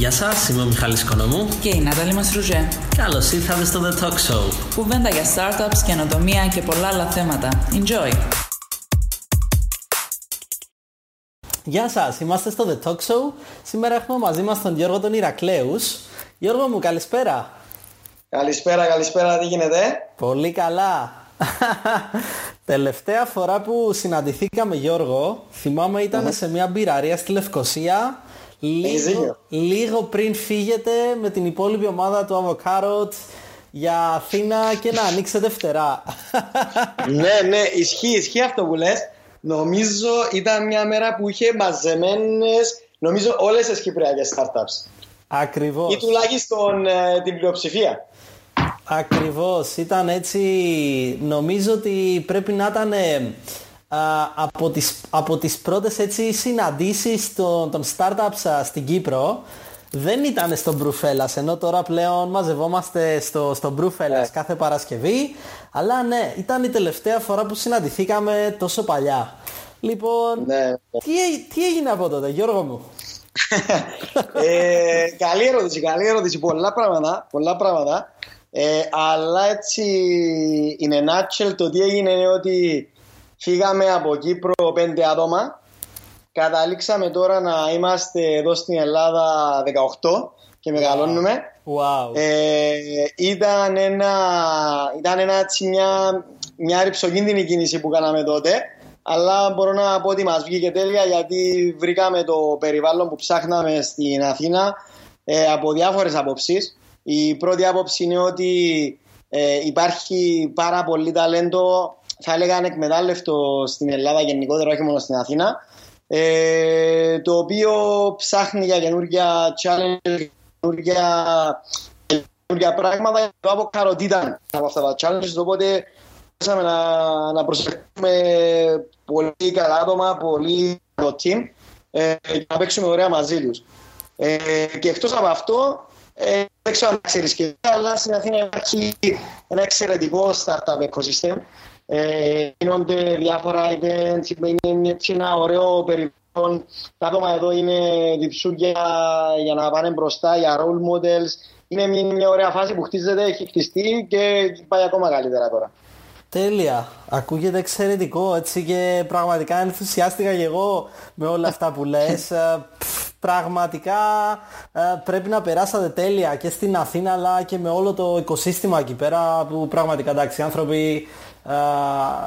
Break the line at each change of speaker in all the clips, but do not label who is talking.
Γεια σας, είμαι ο Μιχάλης Κονομού
και η Νάταλη Μαστρουζέ.
Καλώς ήρθατε στο The Talk Show.
Κουβέντα για startups, καινοτομία και πολλά άλλα θέματα. Enjoy!
Γεια σας, είμαστε στο The Talk Show. Σήμερα έχουμε μαζί μας τον Γιώργο τον Ηρακλέους. Γιώργο μου, καλησπέρα.
Καλησπέρα, καλησπέρα, τι γίνεται;
Πολύ καλά. Τελευταία φορά που συναντηθήκαμε Γιώργο, θυμάμαι σε μια μπειραρία στη Λευκοσία λίγο, λίγο πριν φύγετε με την υπόλοιπη ομάδα του Avocado για Αθήνα και να ανοίξετε φτερά.
ναι, ναι, ισχύει, ισχύει αυτό που λες. Νομίζω ήταν μια μέρα που είχε μαζεμένες, νομίζω όλες τις κυπριακές startups.
Ακριβώς.
Ή τουλάχιστον ε, την πλειοψηφία.
Ακριβώς, ήταν έτσι, νομίζω ότι πρέπει να ήταν ε, από, τις, από τις πρώτες έτσι συναντήσεις των, των startups στην Κύπρο δεν ήταν στο Μπρουφέλλας ενώ τώρα πλέον μαζευόμαστε στο, στο Μπρουφέλλας yeah. κάθε Παρασκευή αλλά ναι, ήταν η τελευταία φορά που συναντηθήκαμε τόσο παλιά. Λοιπόν,
ναι.
τι, τι έγινε από τότε Γιώργο μου;
ε, καλή ερώτηση, καλή ερώτηση. Πολλά πράγματα, πολλά πράγματα. Ε, αλλά έτσι, in a nutshell, το τι έγινε είναι ότι φύγαμε από Κύπρο πέντε άτομα. Καταλήξαμε τώρα να είμαστε εδώ στην Ελλάδα 18 και μεγαλώνουμε.
Wow.
Ε, ήταν ένα, ήταν ένα, έτσι, μια, μια ρηψοκίνδυνη κίνηση που κάναμε τότε. Αλλά μπορώ να πω ότι μας βγήκε τέλεια γιατί βρήκαμε το περιβάλλον που ψάχναμε στην Αθήνα ε, από διάφορες απόψεις. Η πρώτη άποψη είναι ότι ε, υπάρχει πάρα πολύ ταλέντο, θα έλεγα ανεκμετάλλευτο στην Ελλάδα γενικότερα, όχι μόνο στην Αθήνα, ε, το οποίο ψάχνει για καινούργια challenge, καινούργια, πράγματα. Το από καροτήτα από αυτά τα challenges, οπότε μπορούσαμε να, να προσεχθούμε πολύ καλά άτομα, πολύ το team ε, και να παίξουμε ωραία μαζί τους. Ε, και εκτός από αυτό, ε, δεν ξέρω αν ξέρεις και αλλά στην Αθήνα υπάρχει ένα εξαιρετικό startup ecosystem. Ε, γίνονται διάφορα events, είναι ένα ωραίο περιβάλλον. Τα άτομα εδώ είναι διψούγια για να πάνε μπροστά, για role models. Είναι μια ωραία φάση που χτίζεται, έχει χτιστεί και πάει ακόμα καλύτερα τώρα.
Τέλεια. Ακούγεται εξαιρετικό έτσι και πραγματικά ενθουσιάστηκα και εγώ με όλα αυτά που λες. Ε, πραγματικά ε, πρέπει να περάσατε τέλεια και στην Αθήνα αλλά και με όλο το οικοσύστημα εκεί πέρα που πραγματικά εντάξει οι άνθρωποι ε,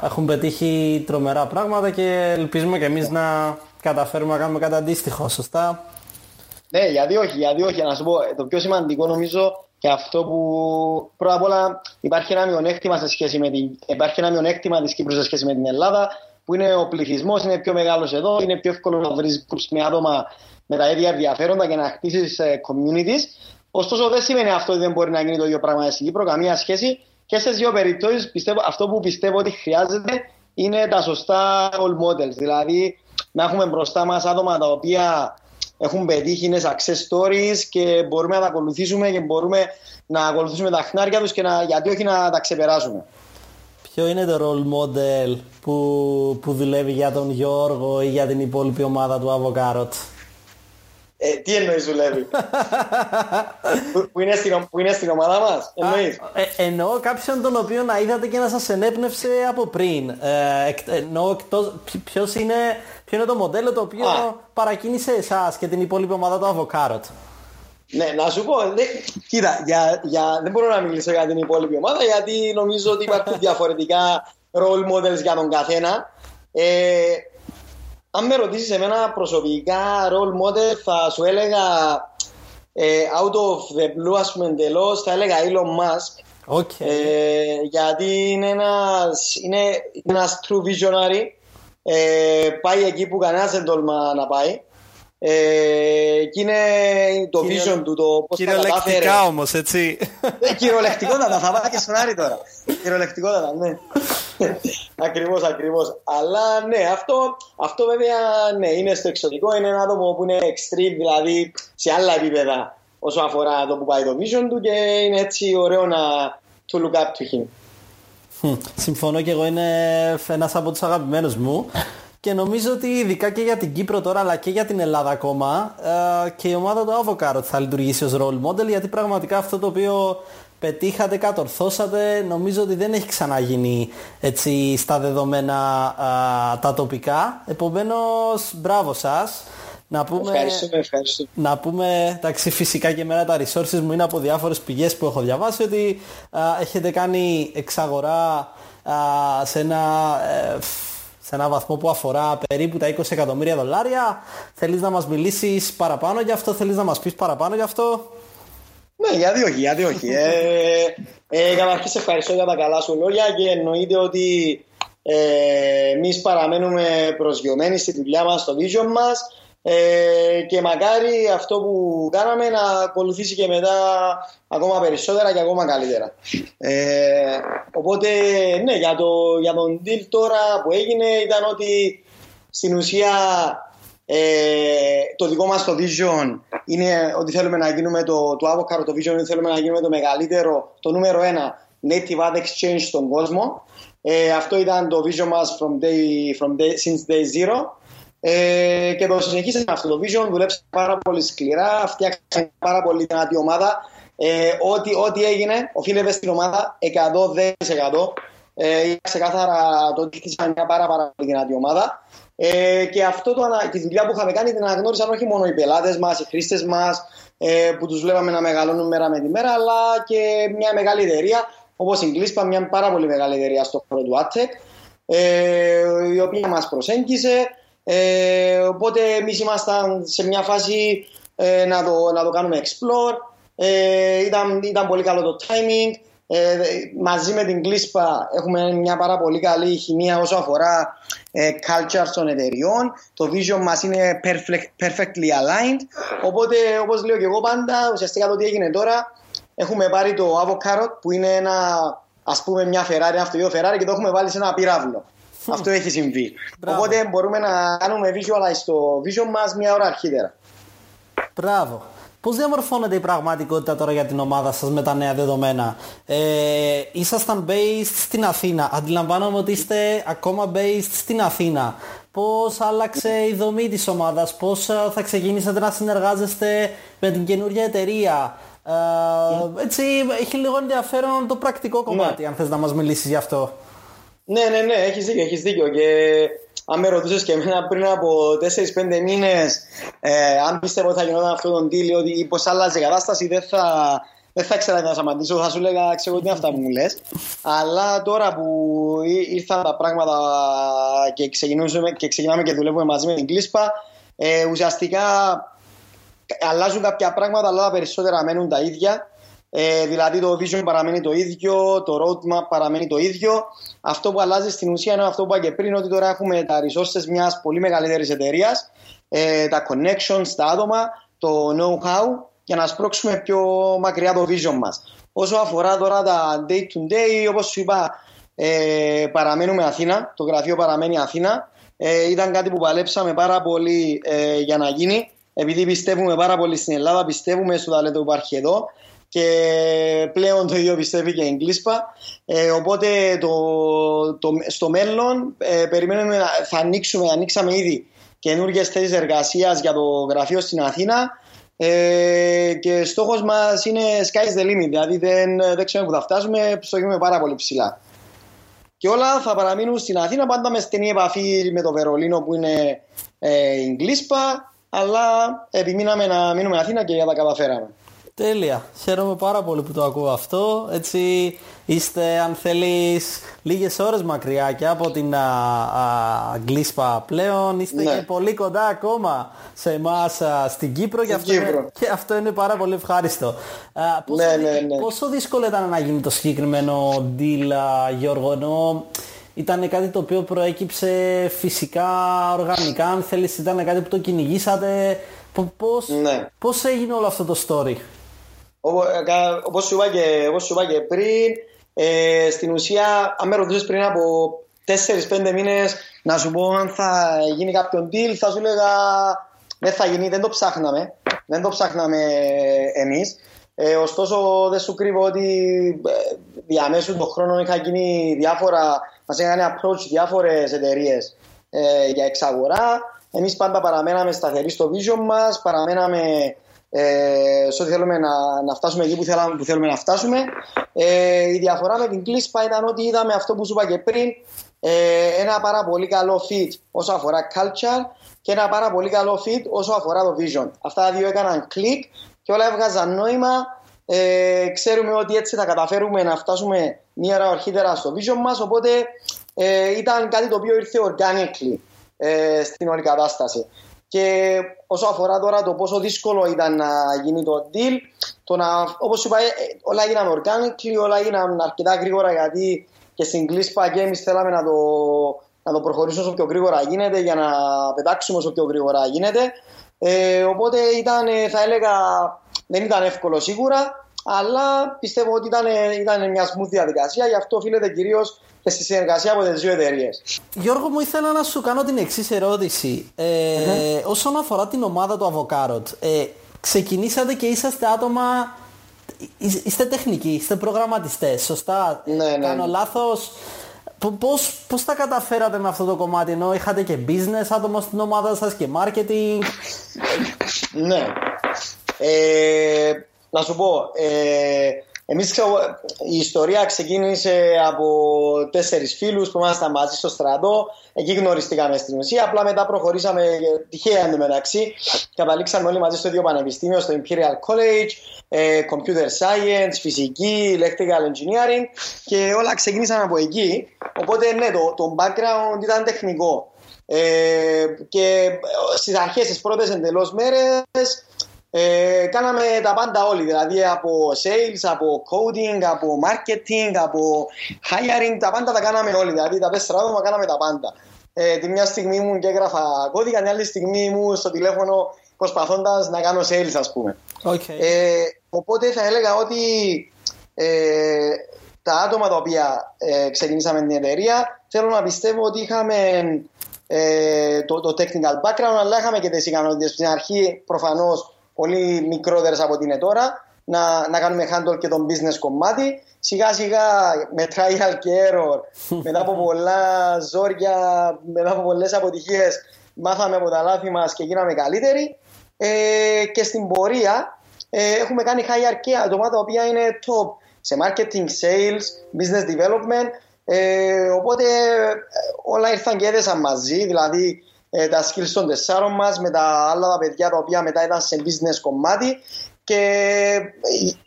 έχουν πετύχει τρομερά πράγματα και ελπίζουμε και εμείς να καταφέρουμε να κάνουμε κάτι αντίστοιχο, σωστά;
Ναι, γιατί όχι, γιατί όχι. Να σου πω, το πιο σημαντικό νομίζω και αυτό που πρώτα απ' όλα υπάρχει ένα μειονέκτημα σε σχέση με την, υπάρχει ένα μειονέκτημα της Κύπρου σε σχέση με την Ελλάδα που είναι ο πληθυσμός, είναι πιο μεγάλος εδώ, είναι πιο εύκολο να βρεις με άτομα με τα ίδια ενδιαφέροντα και να χτίσεις ε, communities. Ωστόσο, δεν σημαίνει αυτό ότι δεν μπορεί να γίνει το ίδιο πράγμα στην Κύπρο, καμία σχέση. Και στι δύο περιπτώσεις, αυτό που πιστεύω ότι χρειάζεται είναι τα σωστά role models. Δηλαδή, να έχουμε μπροστά μας άτομα τα οποία έχουν πετύχει είναι success stories και μπορούμε να τα ακολουθήσουμε και μπορούμε να ακολουθήσουμε τα χνάρια τους και να, γιατί όχι να τα ξεπεράσουμε.
Ποιο είναι το role model που, που δουλεύει για τον Γιώργο ή για την υπόλοιπη ομάδα του Avocado.
Ε, τι εννοείς δουλεύει; που, είναι στην, που είναι στην ομάδα μας, εννοείς;
Ε, εννοώ κάποιον τον οποίο να είδατε και να σας ενέπνευσε από πριν. Ε, εννοώ εκτός, ποιος είναι, ποιο είναι το μοντέλο το οποίο Α. παρακίνησε εσάς και την υπόλοιπη ομάδα του Avocado.
Ναι, να σου πω, δε, κοίτα, για, για, δεν μπορώ να μιλήσω για την υπόλοιπη ομάδα γιατί νομίζω ότι υπάρχουν διαφορετικά role models για τον καθένα. Ε, αν με ρωτήσεις εμένα προσωπικά role model θα σου έλεγα ε, out of the blue ας πούμε εντελώς θα έλεγα Elon Musk
okay.
ε, γιατί είναι ένας, είναι ένας true visionary ε, πάει εκεί που κανένας δεν τολμά να πάει ε, και είναι το vision του, το πώς
θα κατάφερε. Κυριολεκτικά όμως, έτσι.
Ε, κυριολεκτικότατα, θα πάει και στον Άρη τώρα. Κυριολεκτικότατα, ναι. ακριβώς, ακριβώς. Αλλά ναι, αυτό, αυτό βέβαια ναι, είναι στο εξωτικό, είναι ένα άτομο που είναι extreme, δηλαδή σε άλλα επίπεδα όσο αφορά το που πάει το vision του και είναι έτσι ωραίο να to look up to him.
Συμφωνώ και εγώ είναι ένας από τους αγαπημένους μου. και νομίζω ότι ειδικά και για την Κύπρο τώρα αλλά και για την Ελλάδα ακόμα ε, και η ομάδα του Avocado θα λειτουργήσει ως role model γιατί πραγματικά αυτό το οποίο πετύχατε, κατορθώσατε νομίζω ότι δεν έχει ξαναγίνει έτσι στα δεδομένα τα τοπικά επομένως μπράβο σας
να πούμε, ευχαριστώ, ευχαριστώ.
Να πούμε, εντάξει, φυσικά και εμένα τα resources μου είναι από διάφορες πηγές που έχω διαβάσει ότι έχετε κάνει εξαγορά σε ένα ε, σε ένα βαθμό που αφορά περίπου τα 20 εκατομμύρια δολάρια. Θέλεις να μας μιλήσεις παραπάνω γι' αυτό, θέλεις να μας πεις παραπάνω γι' αυτό;
Ναι, γιατί όχι, γιατί όχι. ε, ε, καταρχήν σε ευχαριστώ για τα καλά σου λόγια και εννοείται ότι ε, εμείς παραμένουμε προσγειωμένοι στη δουλειά μας, στο vision μας ε, και μακάρι αυτό που κάναμε να ακολουθήσει και μετά ακόμα περισσότερα και ακόμα καλύτερα. Ε, οπότε ναι, για, το, για τον deal τώρα που έγινε ήταν ότι στην ουσία ε, το δικό μας το vision είναι ότι θέλουμε να γίνουμε το, το avocado το vision είναι ότι θέλουμε να γίνουμε το μεγαλύτερο, το νούμερο ένα native ad exchange στον κόσμο. Ε, αυτό ήταν το vision μας from day, from day, since day zero. Ε, και το συνεχίσαμε αυτό το vision, δουλέψαμε πάρα πολύ σκληρά, φτιάξαμε πάρα πολύ δυνατή ομάδα. Ε, ό,τι, ό,τι έγινε, οφείλεται στην ομάδα 110%. Ε, ξεκάθαρα το ότι χτίσαμε μια πάρα, πάρα πολύ δυνατή ομάδα. Ε, και αυτό το, τη δουλειά που είχαμε κάνει την αναγνώρισαν όχι μόνο οι πελάτες μας, οι χρήστες μας, ε, που τους βλέπαμε να μεγαλώνουν μέρα με τη μέρα, αλλά και μια μεγάλη εταιρεία όπως η Glispa, μια πάρα πολύ μεγάλη εταιρεία στο χώρο του AdTech, ε, η οποία μας προσέγγισε. Ε, οπότε εμείς ήμασταν σε μια φάση ε, να, το, να το κάνουμε explore. Ε, ήταν, ήταν πολύ καλό το timing. Ε, μαζί με την Κλίσπα έχουμε μια πάρα πολύ καλή χημεία όσο αφορά ε, culture των εταιριών. Το vision μας είναι perfect, perfectly aligned. Οπότε όπως λέω και εγώ πάντα, ουσιαστικά το τι έγινε τώρα, έχουμε πάρει το Avocado που είναι ένα, ας πούμε μια Ferrari, ένα αυτοκίνητο Ferrari και το έχουμε βάλει σε ένα πύραυλο. Αυτό έχει συμβεί. Μπράβο. Οπότε μπορούμε να κάνουμε visualize το vision μας μια ώρα αρχίτερα.
Μπράβο. Πώς διαμορφώνεται η πραγματικότητα τώρα για την ομάδα σας με τα νέα δεδομένα; Ε, ήσασταν based στην Αθήνα. Αντιλαμβάνομαι ότι είστε ακόμα based στην Αθήνα. Πώς άλλαξε η δομή της ομάδας, πώς ε, θα ξεκινήσετε να συνεργάζεστε με την καινούργια εταιρεία; Ε, έτσι, έχει λίγο ενδιαφέρον το πρακτικό κομμάτι, ναι. αν θες να μας μιλήσεις γι' αυτό.
Ναι, ναι, ναι, έχεις δίκιο, έχεις δίκιο. Και αν με ρωτούσες και εμένα πριν από 4-5 μήνες, ε, αν πίστευα ότι θα γινόταν αυτό το deal ή πώ άλλαζε η κατάσταση, δεν θα, δεν θα ήξερα να σας απαντήσω. Θα σου λέγα, ξέρω τι είναι αυτά που μου λες. Αλλά τώρα που ήρθαν τα πράγματα και, και ξεκινάμε και δουλεύουμε μαζί με την κλίσπα, ε, ουσιαστικά αλλάζουν κάποια πράγματα, αλλά τα περισσότερα μένουν τα ίδια. Ε, δηλαδή το vision παραμένει το ίδιο, το roadmap παραμένει το ίδιο. Αυτό που αλλάζει στην ουσία είναι αυτό που είπα και πριν, ότι τώρα έχουμε τα resources μιας πολύ μεγαλύτερης εταιρείας, ε, τα connections, τα άτομα, το know-how για να σπρώξουμε πιο μακριά το vision μας. Όσο αφορά τώρα τα day to day, όπως σου είπα, ε, παραμένουμε Αθήνα, το γραφείο παραμένει Αθήνα. Ε, ήταν κάτι που παλέψαμε πάρα πολύ ε, για να γίνει. Επειδή πιστεύουμε πάρα πολύ στην Ελλάδα, πιστεύουμε στο ταλέντο που υπάρχει εδώ και πλέον το ίδιο πιστεύει και η Εγκλίσπα. Ε, οπότε το, το, στο μέλλον ε, περιμένουμε να θα ανοίξουμε, ανοίξαμε ήδη καινούργιες θέσεις εργασίας για το γραφείο στην Αθήνα. Ε, και στόχος μας είναι sky's the limit, δηλαδή δεν, δεν ξέρουμε που θα φτάσουμε, στοχεύουμε πάρα πολύ ψηλά. Και όλα θα παραμείνουν στην Αθήνα, πάντα μες στενή επαφή με το Βερολίνο που είναι ε, η Γκλίσπα, αλλά επιμείναμε να μείνουμε Αθήνα και για τα καταφέραμε.
Τέλεια. Χαίρομαι πάρα πολύ που το ακούω αυτό. Έτσι είστε αν θέλεις λίγες ώρες μακριά και από την Αγγλίσπα πλέον. Είστε ναι. και πολύ κοντά ακόμα σε εμάς στην Κύπρο, και, αυτό Είναι, και αυτό είναι πάρα πολύ ευχάριστο. Α, πόσο, ναι, ναι, ναι. πόσο δύσκολο ήταν να γίνει το συγκεκριμένο deal Γιώργο ενώ ήταν κάτι το οποίο προέκυψε φυσικά οργανικά αν θέλεις ήταν κάτι που το κυνηγήσατε Πώς, ναι. πώς έγινε όλο αυτό το story;
Όπως σου, είπα και, όπως σου είπα και πριν, ε, στην ουσία, αν με ρωτήσει πριν από 4-5 μήνες να σου πω αν θα γίνει κάποιο deal, θα σου έλεγα δεν θα γίνει, δεν το ψάχναμε. Δεν το ψάχναμε εμείς. Ε, ωστόσο, δεν σου κρύβω ότι ε, διαμέσου των χρόνων είχα γίνει διάφορα, μας είχαν approach διάφορες εταιρείες ε, για εξαγορά. Εμείς πάντα παραμέναμε σταθεροί στο vision μας, παραμέναμε ε, σε ό,τι θέλουμε να, να φτάσουμε εκεί που, θέλαμε, που θέλουμε να φτάσουμε. Ε, η διαφορά με την κλίσπα ήταν ότι είδαμε αυτό που σου είπα και πριν, ε, ένα πάρα πολύ καλό fit όσο αφορά culture και ένα πάρα πολύ καλό fit όσο αφορά το vision. Αυτά τα δύο έκαναν κλικ και όλα έβγαζαν νόημα. Ε, ξέρουμε ότι έτσι θα καταφέρουμε να φτάσουμε μία ώρα αρχίτερα στο vision μας οπότε ε, ήταν κάτι το οποίο ήρθε organically ε, στην όλη κατάσταση. Και όσο αφορά τώρα το πόσο δύσκολο ήταν να γίνει το deal, το να, όπως είπα, ε, όλα έγιναν organically, όλα έγιναν αρκετά γρήγορα γιατί και στην κλείσπα και εμείς θέλαμε να το, να το προχωρήσουμε όσο πιο γρήγορα γίνεται για να πετάξουμε όσο πιο γρήγορα γίνεται. Ε, οπότε ήταν, θα έλεγα, δεν ήταν εύκολο σίγουρα, αλλά πιστεύω ότι ήταν, ήταν μια smooth διαδικασία, γι' αυτό οφείλεται κυρίως και στη συνεργασία από τις δύο εταιρείες.
Γιώργο, μου ήθελα να σου κάνω την εξής ερώτηση. Ε, mm-hmm. Όσον αφορά την ομάδα του Avocado, ε, ξεκινήσατε και είσαστε άτομα. Είστε τεχνικοί, είστε προγραμματιστές, σωστά;
Ναι, ναι.
Κάνω λάθος; Πώς, πώς τα καταφέρατε με αυτό το κομμάτι ενώ είχατε και business άτομο στην ομάδα σας και marketing;
ναι. Ε, να σου πω, ε, εμείς η ιστορία ξεκίνησε από τέσσερις φίλους που ήμασταν μαζί στο στρατό. Εκεί γνωριστήκαμε στην ουσία. Απλά μετά προχωρήσαμε τυχαία εντωμεταξύ. Καταλήξαμε όλοι μαζί στο ίδιο πανεπιστήμιο, στο Imperial College, ε, Computer Science, Φυσική, Electrical Engineering και όλα ξεκίνησαν από εκεί. Οπότε ναι, το, το background ήταν τεχνικό. Ε, και στις αρχές, τις πρώτες εντελώς μέρες, ε, κάναμε τα πάντα όλοι, δηλαδή από sales, από coding, από marketing, από hiring, τα πάντα τα κάναμε όλοι, δηλαδή τα τέσσερα άτομα κάναμε τα πάντα. Ε, τη μια στιγμή μου και έγραφα κώδικα, την άλλη στιγμή μου στο τηλέφωνο προσπαθώντας να κάνω sales, ας πούμε.
Okay.
Ε, οπότε θα έλεγα ότι ε, τα άτομα τα οποία ε, ξεκινήσαμε την εταιρεία θέλω να πιστεύω ότι είχαμε ε, το, το technical background αλλά είχαμε και τις ικανότητες. Στην αρχή προφανώς πολύ μικρότερες από την τώρα, να, να κάνουμε handle και τον business κομμάτι. Σιγά σιγά με trial και error, μετά από πολλά ζόρια, μετά από πολλές αποτυχίες, μάθαμε από τα λάθη μας και γίναμε καλύτεροι. Ε, και στην πορεία ε, έχουμε κάνει hire και άτομα τα οποία είναι top σε marketing, sales, business development. Ε, οπότε ε, όλα ήρθαν και έδεσαν μαζί, δηλαδή ε, τα skills των τεσσάρων μας με τα άλλα τα παιδιά τα οποία μετά ήταν σε business κομμάτι και,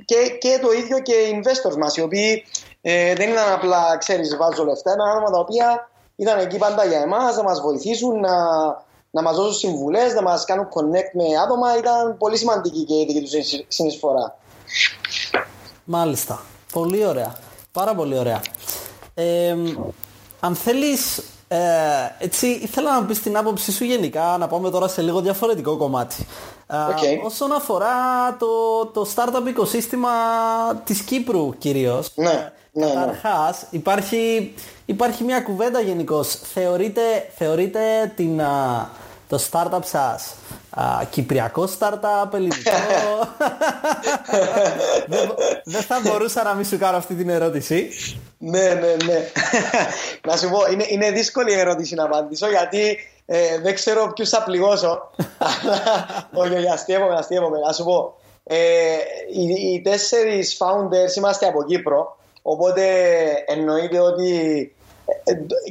και, και το ίδιο και οι investors μας οι οποίοι ε, δεν ήταν απλά ξέρεις βάζω λεφτά ήταν άτομα τα οποία ήταν εκεί πάντα για εμάς να μας βοηθήσουν να, να μας δώσουν συμβουλές, να μας κάνουν connect με άτομα ήταν πολύ σημαντική και η δική τους συνεισφορά.
Μάλιστα. Πολύ ωραία. Πάρα πολύ ωραία. Ε, αν θέλεις ε, έτσι, ήθελα να μου πεις την άποψή σου γενικά, να πάμε τώρα σε λίγο διαφορετικό κομμάτι.
Okay.
όσον αφορά το, το startup οικοσύστημα της Κύπρου κυρίως.
Ναι, ναι, ναι.
Καταρχάς, υπάρχει, υπάρχει μια κουβέντα γενικώς. Θεωρείτε, θεωρείτε την, το startup σας Α, κυπριακό startup, ελληνικό. δεν, δεν θα μπορούσα να μην σου κάνω αυτή την ερώτηση.
ναι, ναι, ναι. να σου πω, είναι, είναι δύσκολη η ερώτηση να απαντήσω γιατί ε, δεν ξέρω ποιους θα πληγώσω. όχι, όχι, αστείευομαι, αστείευομαι. Να σου πω, ε, οι, οι τέσσερις founders είμαστε από Κύπρο. Οπότε εννοείται ότι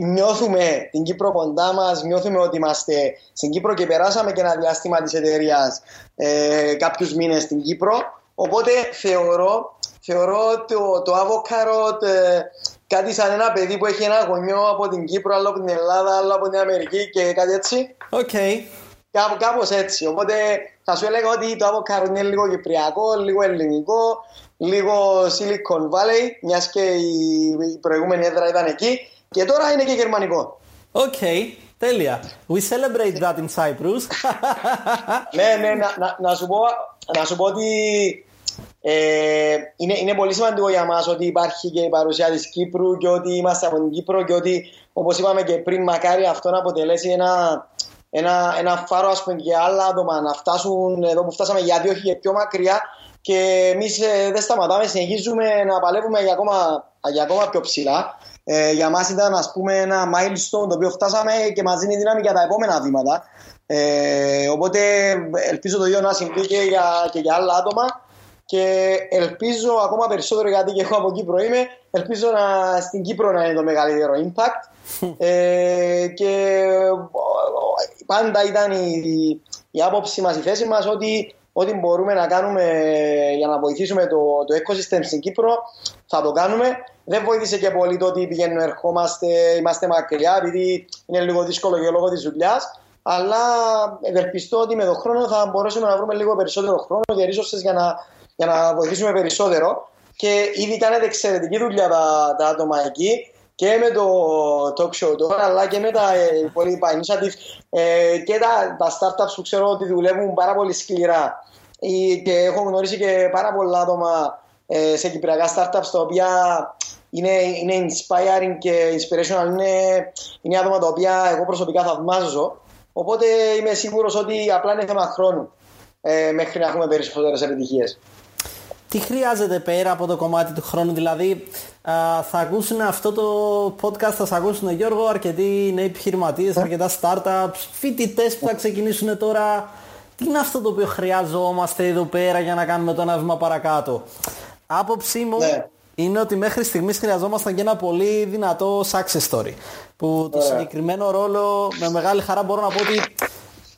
νιώθουμε την Κύπρο κοντά μας, νιώθουμε ότι είμαστε στην Κύπρο και περάσαμε και ένα διάστημα της εταιρείας ε, κάποιους μήνες στην Κύπρο. Οπότε θεωρώ, θεωρώ το, το Avocarrot ε, κάτι σαν ένα παιδί που έχει ένα γονιό από την Κύπρο, άλλο από την Ελλάδα, άλλο από την Αμερική και κάτι έτσι.
OK. Okay.
Κάπως έτσι. Οπότε θα σου έλεγα ότι το Avocarrot είναι λίγο κυπριακό, λίγο ελληνικό, λίγο Silicon Valley, μιας και η προηγούμενη έδρα ήταν εκεί. Και τώρα είναι και γερμανικό.
OK, okay, τέλεια. We celebrate that in Cyprus.
ναι, ναι, να, να, να, σου πω, να σου πω ότι ε, είναι, είναι πολύ σημαντικό για μας ότι υπάρχει και η παρουσία της Κύπρου και ότι είμαστε από την Κύπρο και ότι όπως είπαμε και πριν μακάρι αυτό να αποτελέσει ένα, ένα, ένα φάρο ας πούμε και άλλα άτομα να φτάσουν εδώ που φτάσαμε γιατί όχι και πιο μακριά και εμείς ε, δεν σταματάμε, συνεχίζουμε να παλεύουμε για ακόμα, για ακόμα πιο ψηλά Ε, για μας ήταν ας πούμε ένα milestone το οποίο φτάσαμε και μας δίνει δύναμη για τα επόμενα βήματα. Ε, οπότε ελπίζω το ίδιο να συμβεί και για, και για άλλα άτομα και ελπίζω ακόμα περισσότερο γιατί και εγώ από Κύπρο είμαι ελπίζω να, στην Κύπρο να είναι το μεγαλύτερο impact ε, και πάντα ήταν η, η άποψη μας, η θέση μας ότι ό,τι μπορούμε να κάνουμε για να βοηθήσουμε το, το ecosystem στην Κύπρο θα το κάνουμε. Δεν βοήθησε και πολύ το ότι πηγαίνουμε, ερχόμαστε, είμαστε μακριά, επειδή είναι λίγο δύσκολο και λόγω της δουλειάς. Αλλά ευελπιστώ ότι με τον χρόνο θα μπορέσουμε να βρούμε λίγο περισσότερο χρόνο και resources για να, για να βοηθήσουμε περισσότερο. Και ήδη κάνετε εξαιρετική δουλειά τα, τα άτομα εκεί και με το talk show τώρα, αλλά και με τα υπόλοιπα initiative ε, και τα, τα startups που ξέρω ότι δουλεύουν πάρα πολύ σκληρά. Και έχω γνωρίσει και πάρα πολλά άτομα ε, σε κυπριακά startups τα οποία είναι, είναι inspiring και inspirational. Είναι, είναι άτομα τα οποία εγώ προσωπικά θαυμάζω. Οπότε είμαι σίγουρος ότι απλά είναι θέμα χρόνου ε, μέχρι να έχουμε περισσότερες επιτυχίες.
Τι χρειάζεται πέρα από το κομμάτι του χρόνου, δηλαδή α, θα ακούσουν αυτό το podcast, θα σε ακούσουν τον Γιώργο, αρκετοί νέοι επιχειρηματίες, αρκετά startups, φοιτητές που θα ξεκινήσουν τώρα. Τι είναι αυτό το οποίο χρειαζόμαστε εδώ πέρα για να κάνουμε το ένα βήμα παρακάτω; Άποψή μου ναι. Είναι ότι μέχρι στιγμής χρειαζόμασταν και ένα πολύ δυνατό success story. Που το συγκεκριμένο ρόλο με μεγάλη χαρά μπορώ να πω ότι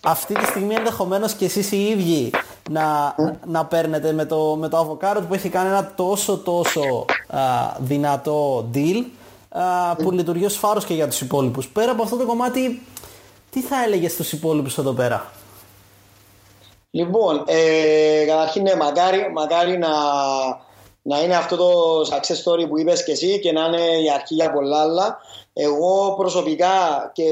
αυτή τη στιγμή ενδεχομένως και εσείς οι ίδιοι να, να παίρνετε με το, με το αβοκάρο που έχει κάνει ένα τόσο τόσο α, δυνατό deal α, που λειτουργεί ως φάρος και για τους υπόλοιπους. Πέρα από αυτό το κομμάτι, τι θα έλεγες στους υπόλοιπους εδώ πέρα;
Λοιπόν, ε, καταρχήν ναι, μακάρι, μακάρι να, να είναι αυτό το success story που είπες και εσύ και να είναι η αρχή για πολλά άλλα. Εγώ προσωπικά και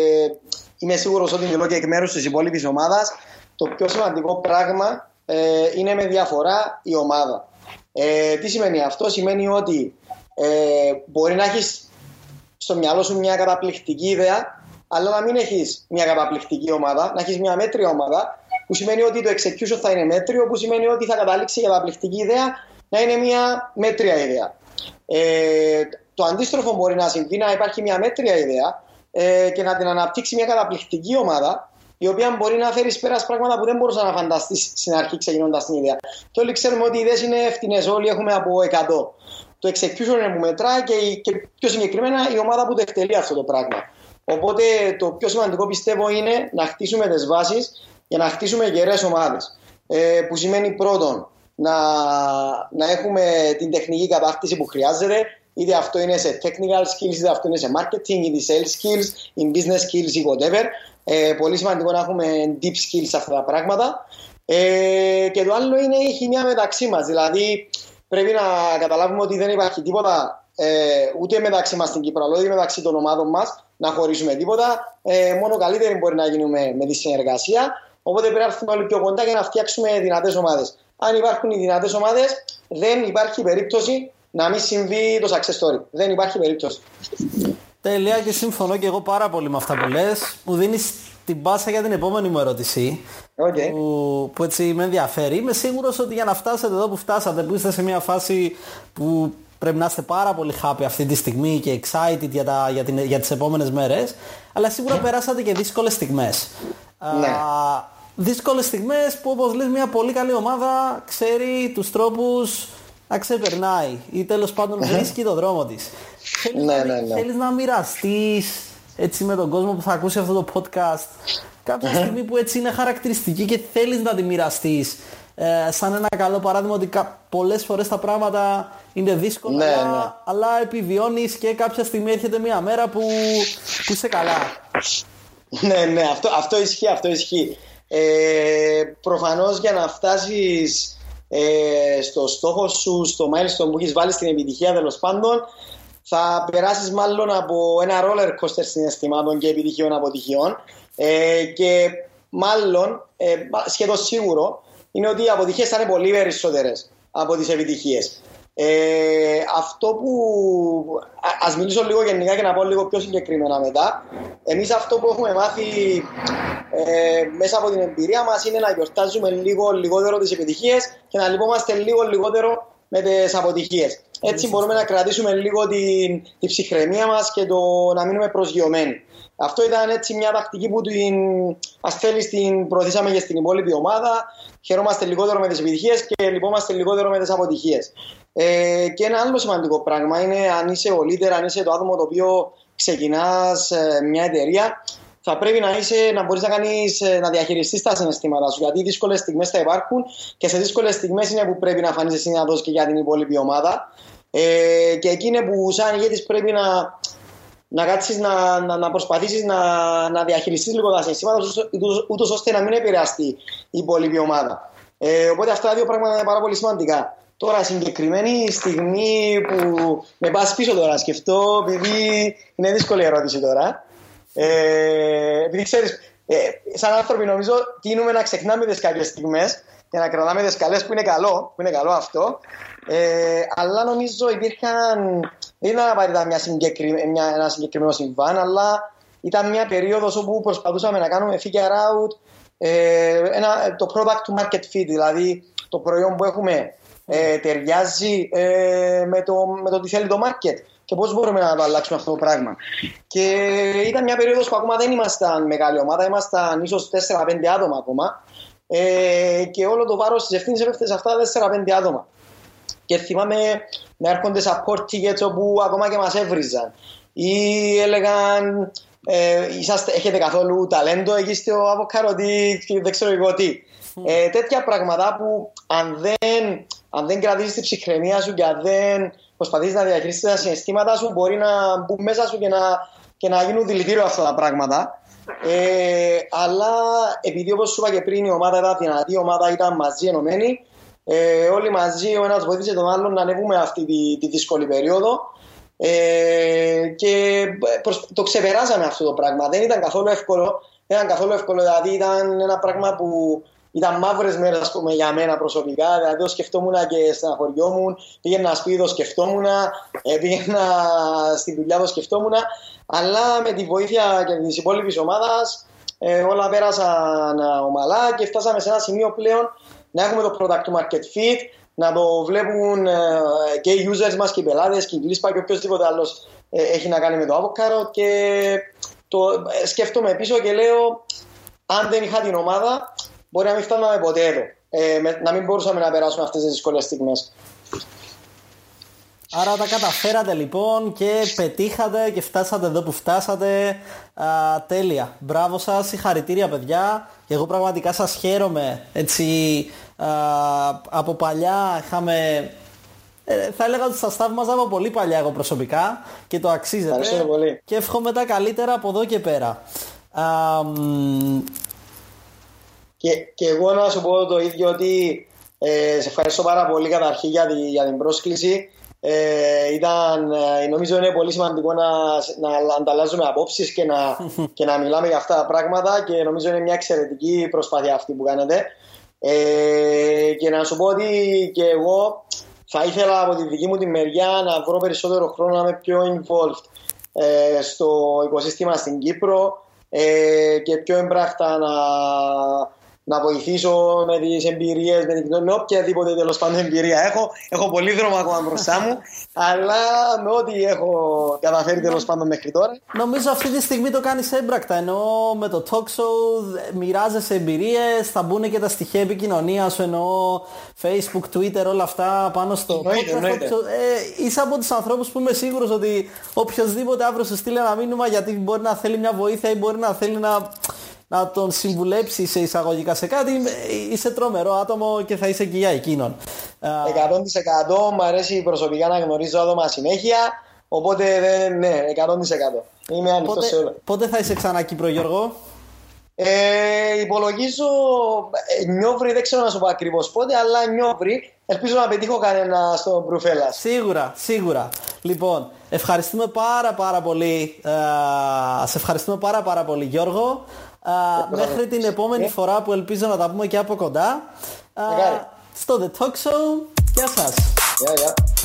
είμαι σίγουρος ότι μιλώ και εκ μέρους της υπόλοιπης ομάδας το πιο σημαντικό πράγμα ε, είναι με διαφορά η ομάδα. Ε, τι σημαίνει αυτό, σημαίνει ότι ε, μπορεί να έχεις στο μυαλό σου μια καταπληκτική ιδέα, αλλά να μην έχεις μια καταπληκτική ομάδα, να έχεις μια μέτρια ομάδα, που σημαίνει ότι το execution θα είναι μέτριο, που σημαίνει ότι θα καταλήξει η καταπληκτική ιδέα να είναι μια μέτρια ιδέα. Ε, το αντίστροφο μπορεί να συμβεί να υπάρχει μια μέτρια ιδέα ε, και να την αναπτύξει μια καταπληκτική ομάδα, η οποία μπορεί να φέρει πέρα πράγματα που δεν μπορούσα να φανταστείς στην αρχή ξεκινώντας την ιδέα. Και όλοι ξέρουμε ότι οι ιδέες είναι φτηνέ, όλοι έχουμε από 100. Το execution είναι που μετράει και, και πιο συγκεκριμένα η ομάδα που το εκτελεί αυτό το πράγμα. Οπότε το πιο σημαντικό πιστεύω είναι να χτίσουμε τις βάσεις για να χτίσουμε γερές ομάδες. Ε, που σημαίνει πρώτον να, να έχουμε την τεχνική κατάρτιση που χρειάζεται, είτε αυτό είναι σε technical skills, είτε αυτό είναι σε marketing, είτε sales skills, in business skills ή whatever. Ε, πολύ σημαντικό να έχουμε deep skills σε αυτά τα πράγματα. Ε, και το άλλο είναι η χημία μεταξύ μας. Δηλαδή, πρέπει να καταλάβουμε ότι δεν υπάρχει τίποτα ε, ούτε μεταξύ μας στην Κύπρο, αλλά ούτε μεταξύ των ομάδων μας να χωρίσουμε τίποτα. Ε, μόνο καλύτεροι μπορεί να γίνουμε με τη συνεργασία. Οπότε πρέπει να έρθουμε όλοι πιο κοντά για να φτιάξουμε δυνατές ομάδες. Αν υπάρχουν οι δυνατές ομάδες, δεν υπάρχει περίπτωση να μην συμβεί το success story. Δεν υπάρχει περίπτωση.
Τέλεια και συμφωνώ και εγώ πάρα πολύ με αυτά που λες. Μου δίνεις την πάσα για την επόμενη μου ερώτηση.
Okay.
Που, που έτσι με ενδιαφέρει. Είμαι σίγουρος ότι για να φτάσετε εδώ που φτάσατε, που είστε σε μια φάση που πρέπει να είστε πάρα πολύ happy αυτή τη στιγμή και excited για, τα, για, την, για τις επόμενες μέρες αλλά σίγουρα περάσατε και δύσκολες στιγμές
ναι.
Δύσκολες στιγμές που όπως λες μια πολύ καλή ομάδα ξέρει τους τρόπους να ξεπερνάει ή τέλος πάντων βρίσκει το δρόμο της Θέλεις,
ναι,
να,
ναι, ναι.
θέλεις να μοιραστείς έτσι με τον κόσμο που θα ακούσει αυτό το podcast κάποια στιγμή που έτσι είναι χαρακτηριστική και θέλεις να τη μοιραστείς ε, σαν ένα καλό παράδειγμα ότι κα, πολλές φορές τα πράγματα είναι δύσκολα
Ναι,
αλλά,
ναι.
αλλά επιβιώνεις και κάποια στιγμή έρχεται μια μέρα που, που είσαι καλά.
ναι, ναι, αυτό, αυτό ισχύει, αυτό ισχύει. Ε, προφανώς για να φτάσεις ε, στο στόχο σου, στο milestone που έχεις βάλει στην επιτυχία τέλος πάντων, θα περάσεις μάλλον από ένα roller coaster συναισθημάτων και επιτυχιών αποτυχιών ε, και μάλλον, ε, σχεδόν σίγουρο, είναι ότι οι αποτυχίες θα είναι πολύ περισσότερες από τις επιτυχίες. Ε, αυτό που α, ας μιλήσω λίγο γενικά και να πω λίγο πιο συγκεκριμένα μετά. Εμείς αυτό που έχουμε μάθει ε, μέσα από την εμπειρία μας είναι να γιορτάζουμε λίγο λιγότερο τις επιτυχίες και να λυπόμαστε λίγο λιγότερο με τις αποτυχίες Έτσι μπορούμε να κρατήσουμε λίγο την, την ψυχραιμία μας και το να μείνουμε προσγειωμένοι. Αυτό ήταν έτσι μια τακτική που την, ας θέλεις, την προωθήσαμε και στην υπόλοιπη ομάδα. Χαιρόμαστε λιγότερο με τις επιτυχίες και λυπόμαστε λιγότερο με τις αποτυχίες. Ε, και ένα άλλο σημαντικό πράγμα είναι αν είσαι ο leader, αν είσαι το άτομο το οποίο ξεκινάς ε, μια εταιρεία, θα πρέπει να, είσαι, να μπορείς να, κάνεις, ε, να διαχειριστείς τα συναισθήματα σου. Γιατί δύσκολες στιγμές θα υπάρχουν και σε δύσκολες στιγμές είναι που πρέπει να φανείς εσύ και για την υπόλοιπη ομάδα. Ε, και εκεί είναι που σαν ηγέτης πρέπει να, να κάτσεις να, να, να προσπαθήσεις να, να διαχειριστείς λίγο τα συναισθήματα ούτως ώστε να μην επηρεαστεί η υπόλοιπη ομάδα. Ε, οπότε αυτά τα δύο πράγματα είναι πάρα πολύ σημαντικά. Τώρα, συγκεκριμένη στιγμή που με πας πίσω τώρα να σκεφτώ, επειδή είναι δύσκολη ερώτηση τώρα. Ε, επειδή ξέρεις, ε, σαν άνθρωποι νομίζω τίνουμε να ξεχνάμε τις κάποιες στιγμές και να κρατάμε τις καλές που είναι καλό, που είναι καλό αυτό. Ε, αλλά νομίζω υπήρχαν, δεν ήταν απαραίτητα μια συγκεκρι, μια, ένα συγκεκριμένο συμβάν, αλλά ήταν μια περίοδος όπου προσπαθούσαμε να κάνουμε figure out ε, ένα, το product to market fit, δηλαδή το προϊόν που έχουμε ε, ταιριάζει ε, με, το, με το τι θέλει το market και πώς μπορούμε να το αλλάξουμε αυτό το πράγμα. Και ήταν μια περίοδος που ακόμα δεν ήμασταν μεγάλη ομάδα, ήμασταν ίσως 4-5 άτομα ακόμα ε, και όλο το βάρος της ευθύνης έπεφτε σε αυτά τα 4-5 άτομα. Και θυμάμαι να έρχονται support tickets όπου ακόμα και μας έβριζαν ή έλεγαν ε, είσαστε, έχετε καθόλου ταλέντο εκεί στο αβοκαρωτή δεν ξέρω εγώ τι. Ε, τέτοια πράγματα που αν δεν, αν δεν κρατήσεις την ψυχραιμία σου και αν δεν προσπαθείς να διαχειριστείς τα συναισθήματα σου μπορεί να μπουν μέσα σου και να, και να γίνουν δηλητήριο αυτά τα πράγματα. Ε, αλλά επειδή όπως σου είπα και πριν η ομάδα ήταν δυνατή, η ομάδα ήταν μαζί ενωμένη ε, όλοι μαζί ο ένας βοήθησε τον άλλον να ανέβουμε αυτή τη, τη δύσκολη περίοδο ε, και προς, το ξεπεράσαμε αυτό το πράγμα. Δεν ήταν καθόλου εύκολο. Δεν ήταν καθόλου εύκολο, δηλαδή ήταν ένα πράγμα που ήταν μαύρες μέρες για μένα προσωπικά. Δηλαδή το σκεφτόμουν και στεναχωριόμουν. Πήγαινα σπίτι, το σκεφτόμουν. Ε, πήγαινα στη δουλειά, το σκεφτόμουν. Αλλά με τη βοήθεια και της υπόλοιπης ομάδας ε, όλα πέρασαν ομαλά και φτάσαμε σε ένα σημείο πλέον να έχουμε το product market fit, να το βλέπουν ε, και οι users μας και οι πελάτες και η Glispa και οποιοδήποτε άλλος ε, έχει να κάνει με το Avocado και το ε, σκέφτομαι πίσω και λέω αν δεν είχα την ομάδα μπορεί να μην φτάναμε ποτέ εδώ. Ε, να μην μπορούσαμε να περάσουμε αυτές τις δύσκολες στιγμές.
Άρα τα καταφέρατε λοιπόν και πετύχατε και φτάσατε εδώ που φτάσατε. Α, τέλεια. Μπράβο σας, συγχαρητήρια παιδιά. Και εγώ πραγματικά σας χαίρομαι. Έτσι, α, από παλιά είχαμε... Ε, θα έλεγα ότι σας θαύμαζα από πολύ παλιά εγώ προσωπικά και το αξίζετε.
πολύ.
Και εύχομαι τα καλύτερα από εδώ και πέρα. Α,
και, και εγώ να σου πω το ίδιο ότι ε, σε ευχαριστώ πάρα πολύ καταρχήν για, για την πρόσκληση. Ε, ήταν, ε, νομίζω είναι πολύ σημαντικό να, να ανταλλάζουμε απόψεις και να, και να μιλάμε για αυτά τα πράγματα και νομίζω είναι μια εξαιρετική προσπάθεια αυτή που κάνετε. Ε, και να σου πω ότι και εγώ θα ήθελα από τη δική μου τη μεριά να βρω περισσότερο χρόνο να είμαι πιο involved ε, στο οικοσύστημα στην Κύπρο ε, και πιο εμπράχτα να, να βοηθήσω με τις εμπειρίες, με, την, με οποιαδήποτε τέλος πάντων εμπειρία έχω. Έχω πολύ δρόμο ακόμα μπροστά μου, αλλά με ό,τι έχω καταφέρει τέλος πάντων μέχρι τώρα.
Νομίζω αυτή τη στιγμή το κάνεις έμπρακτα. Ενώ με το talk show μοιράζεσαι εμπειρίες, θα μπουν και τα στοιχεία επικοινωνία σου, εννοώ Facebook, Twitter, όλα αυτά πάνω στο
εννοείται,
Ε, είσαι από τους ανθρώπους που είμαι σίγουρος ότι οποιοδήποτε αύριο σου στείλει ένα μήνυμα γιατί μπορεί να θέλει μια βοήθεια ή μπορεί να θέλει να να τον συμβουλέψει σε εισαγωγικά σε κάτι, είσαι τρομερό άτομο και θα είσαι εκεί για εκείνον.
100% μου αρέσει προσωπικά να γνωρίζω άτομα συνέχεια, οπότε ναι, 100%. Είμαι ανοιχτός σε όλα.
Πότε θα είσαι ξανά Κύπρο, Γιώργο;
Ε, υπολογίζω ε, νιόβρι, δεν ξέρω να σου πω ακριβώς πότε, αλλά νιόβρι. Ελπίζω να πετύχω κανένα στον Μπρουφέλα.
Σίγουρα, σίγουρα. Λοιπόν, ευχαριστούμε πάρα πάρα πολύ. Ε, σε ευχαριστούμε πάρα πάρα πολύ Γιώργο μέχρι την επόμενη φορά που ελπίζω να τα πούμε και από κοντά. στο The Talk Show. Γεια σας.
Γεια, γεια.